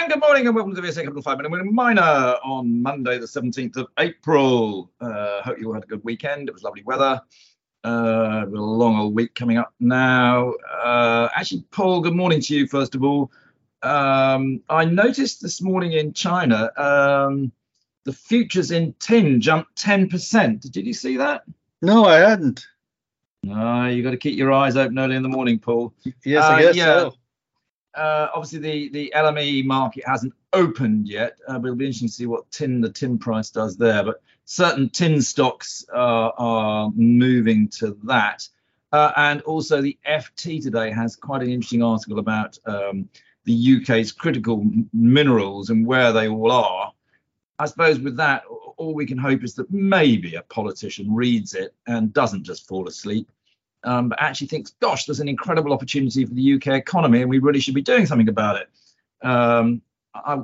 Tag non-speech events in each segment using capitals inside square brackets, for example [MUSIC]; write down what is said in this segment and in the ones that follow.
And good morning and welcome to the VSA Capital 5 Minute Miner on Monday, the 17th of April. Uh, hope you all had a good weekend. It was lovely weather. Uh, a long old week coming up now. Uh, actually, Paul, good morning to you, first of all. Um, I noticed this morning in China, um, the futures in tin jumped 10%. Did you see that? No, I hadn't. No, you've got to keep your eyes open early in the morning, Paul. Yes, I Uh, guess yeah. so. Uh, obviously, the, the LME market hasn't opened yet, uh, but it'll be interesting to see what tin the tin price does there. But certain tin stocks uh, are moving to that. Uh, and also, the FT today has quite an interesting article about um, the UK's critical minerals and where they all are. I suppose with that, all we can hope is that maybe a politician reads it and doesn't just fall asleep um, but actually thinks, gosh, there's an incredible opportunity for the UK economy, and we really should be doing something about it. Um, I,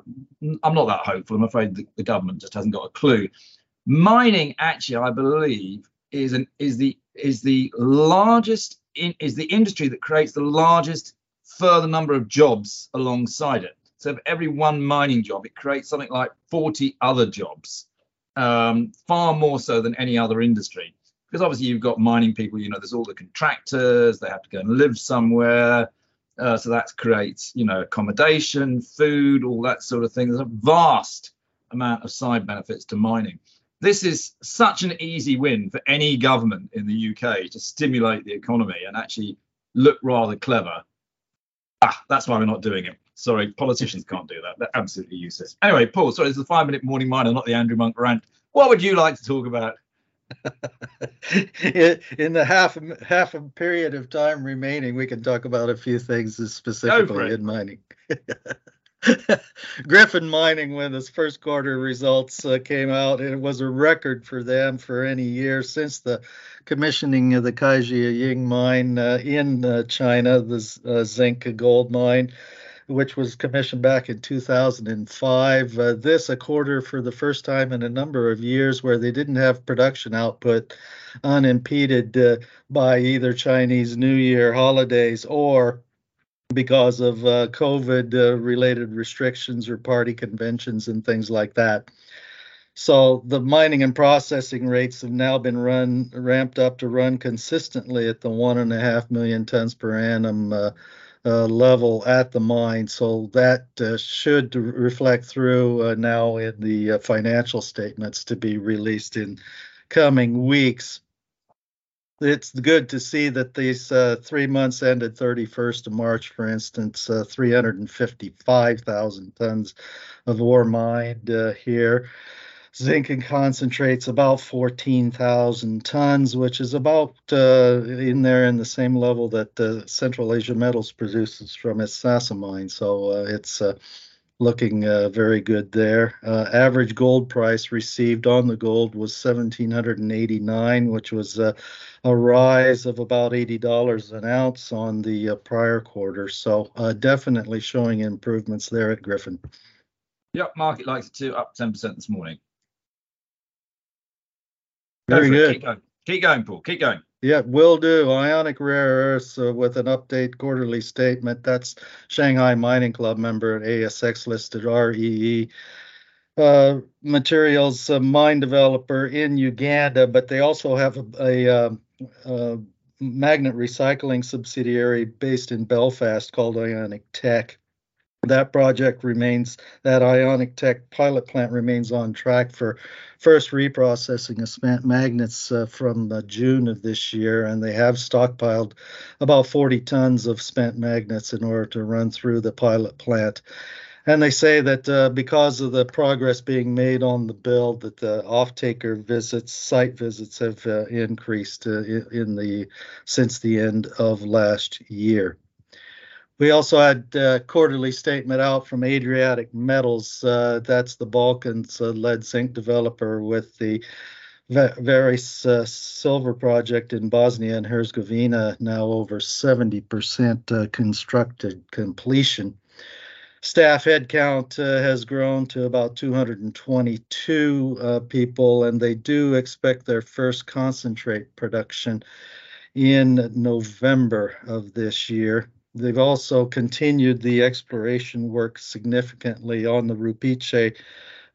I'm not that hopeful. I'm afraid the, the government just hasn't got a clue. Mining, actually, I believe, is an is the is the largest in, is the industry that creates the largest further number of jobs alongside it. So for every one mining job, it creates something like 40 other jobs, um, far more so than any other industry because obviously you've got mining people you know there's all the contractors they have to go and live somewhere uh, so that creates you know accommodation food all that sort of thing. There's a vast amount of side benefits to mining. This is such an easy win for any government in the uk to stimulate the economy and actually look rather clever. Ah that's why we're not doing it. Sorry politicians can't do that. They're absolutely useless. Anyway paul sorry is a five minute morning miner not the andrew monk rant. What would you like to talk about [LAUGHS] in the half half a period of time remaining, we can talk about a few things specifically in mining. [LAUGHS] Griffin Mining, when its first quarter results uh, came out, it was a record for them for any year since the commissioning of the Caijiaying mine uh, in uh, China, the uh, zinc gold mine. Which was commissioned back in 2005. Uh, this a quarter for the first time in a number of years where they didn't have production output unimpeded uh, by either Chinese New Year holidays or because of uh, COVID uh, related restrictions or party conventions and things like that. So the mining and processing rates have now been run ramped up to run consistently at the one and a half million tons per annum uh, uh, level at the mine. So that uh, should reflect through uh, now in the uh, financial statements to be released in coming weeks. It's good to see that these uh, three months ended 31st of March, for instance, uh, 355,000 tons of ore mined here. Zinc and concentrates about 14,000 tons, which is about uh, in there in the same level that uh, Central Asia Metals produces from its Sasa mine. So uh, it's uh, looking uh, very good there. Uh, average gold price received on the gold was 1789, which was a rise of about $80 an ounce on the prior quarter. So definitely showing improvements there at Griffin. Yep, market likes it too, up 10% this morning. Very good. Keep going. Keep going, Paul. Keep going. Yeah, will do. Ionic Rare Earths uh, with an update quarterly statement. That's Shanghai Mining Club member, at ASX listed REE. Uh, materials uh, mine developer in Uganda, but they also have a, a, uh magnet recycling subsidiary based in Belfast called Ionic Tech. That project remains, that Ionic Tech pilot plant remains on track for first reprocessing of spent magnets uh, from uh, June of this year, and they have stockpiled about 40 tons of spent magnets in order to run through the pilot plant. And they say that uh, because of the progress being made on the build, that the off-taker visits, site visits, have uh, increased uh, in in the since the end of last year. We also had uh, quarterly statement out from Adriatic Metals. Uh, that's the Balkans uh, lead zinc developer with the Vares uh, silver project in Bosnia and Herzegovina now over 70% uh, constructed completion. Staff headcount uh, has grown to about 222 uh, people, and they do expect their first concentrate production in November of this year. They've also continued the exploration work significantly on the Rupice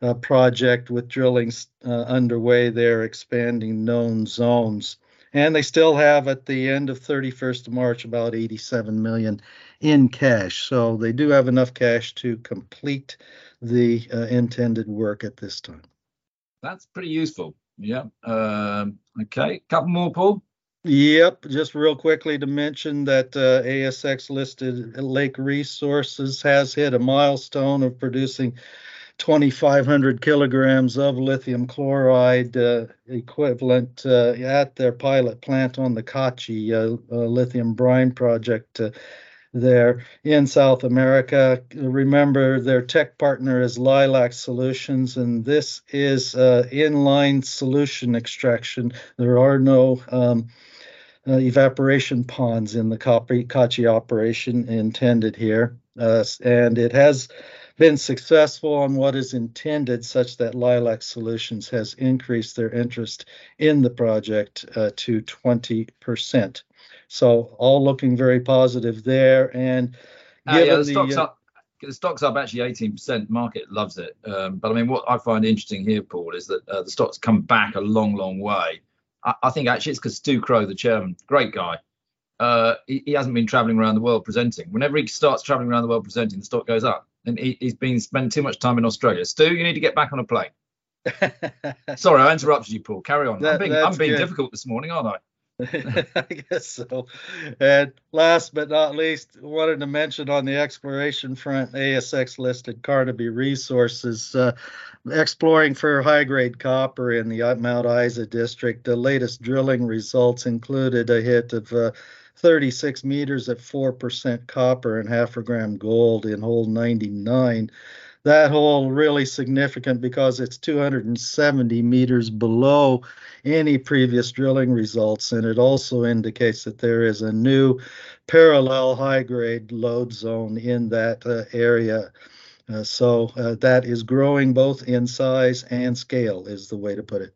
uh, project with drilling uh, underway there, expanding known zones. And they still have at the end of 31st of March about 87 million in cash. So they do have enough cash to complete the uh, intended work at this time. That's pretty useful. Yeah. Um, okay. Couple more, Paul. Yep, just real quickly to mention that uh, ASX listed Lake Resources has hit a milestone of producing 2,500 kilograms of lithium chloride uh, equivalent uh, at their pilot plant on the Kachi uh, uh, lithium brine project uh, there in South America. Remember, their tech partner is Lilac Solutions, and this is uh, inline solution extraction. There are no um, uh, evaporation ponds in the Kachi operation intended here. Uh, and it has been successful on what is intended, such that Lilac Solutions has increased their interest in the project uh, to 20%. So, all looking very positive there. And uh, yeah, the, stocks uh, up. The stock's up actually 18%. Market loves it. Um, but I mean, what I find interesting here, Paul, is that uh, the stock's come back a long, long way I, I think actually it's because Stu Crow, the chairman, great guy. Uh, he, he, hasn't been traveling around the world presenting. Whenever he starts traveling around the world presenting, the stock goes up. And he, has been spending too much time in Australia. Stu, you need to get back on a plane. [LAUGHS] Sorry, I interrupted you, Paul. Carry on. That, I'm being, I'm being difficult this morning, aren't I? [LAUGHS] I guess so. And last but not least, wanted to mention on the exploration front, ASX listed Carnaby Resources uh, exploring for high grade copper in the Mount Isa district. The latest drilling results included a hit of uh, 36 meters at 4% copper and half a gram gold in hole 99 that hole really significant because it's 270 meters below any previous drilling results, and it also indicates that there is a new parallel high-grade lode zone in that uh, area. Uh, so uh, that is growing both in size and scale, is the way to put it.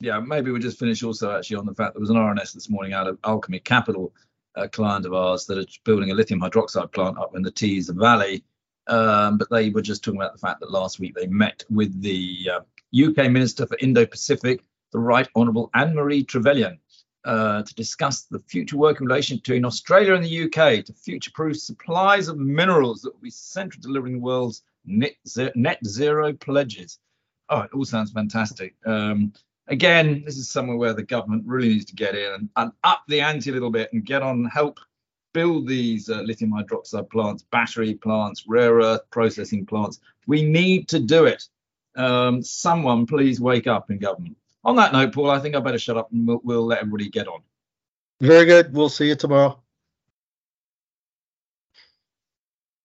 Yeah, maybe we'll just finish also actually on the fact there was an RNS this morning out of Alkemy Capital, a client of ours that is building a lithium hydroxide plant up in the Tees Valley um, but they were just talking about the fact that last week they met with the uh, UK Minister for Indo-Pacific, the Right Honourable Anne-Marie Trevelyan, uh, to discuss the future working relationship between Australia and the UK to future-proof supplies of minerals that will be central to delivering the world's net, net zero pledges. Oh, it all sounds fantastic. Um, again, this is somewhere where the government really needs to get in and, and up the ante a little bit and get on and help build these uh, lithium hydroxide plants, battery plants, rare earth processing plants. We need to do it. Um, someone please wake up in government. On that note, Paul, I think I better shut up and we'll, we'll let everybody get on. Very good. We'll see you tomorrow.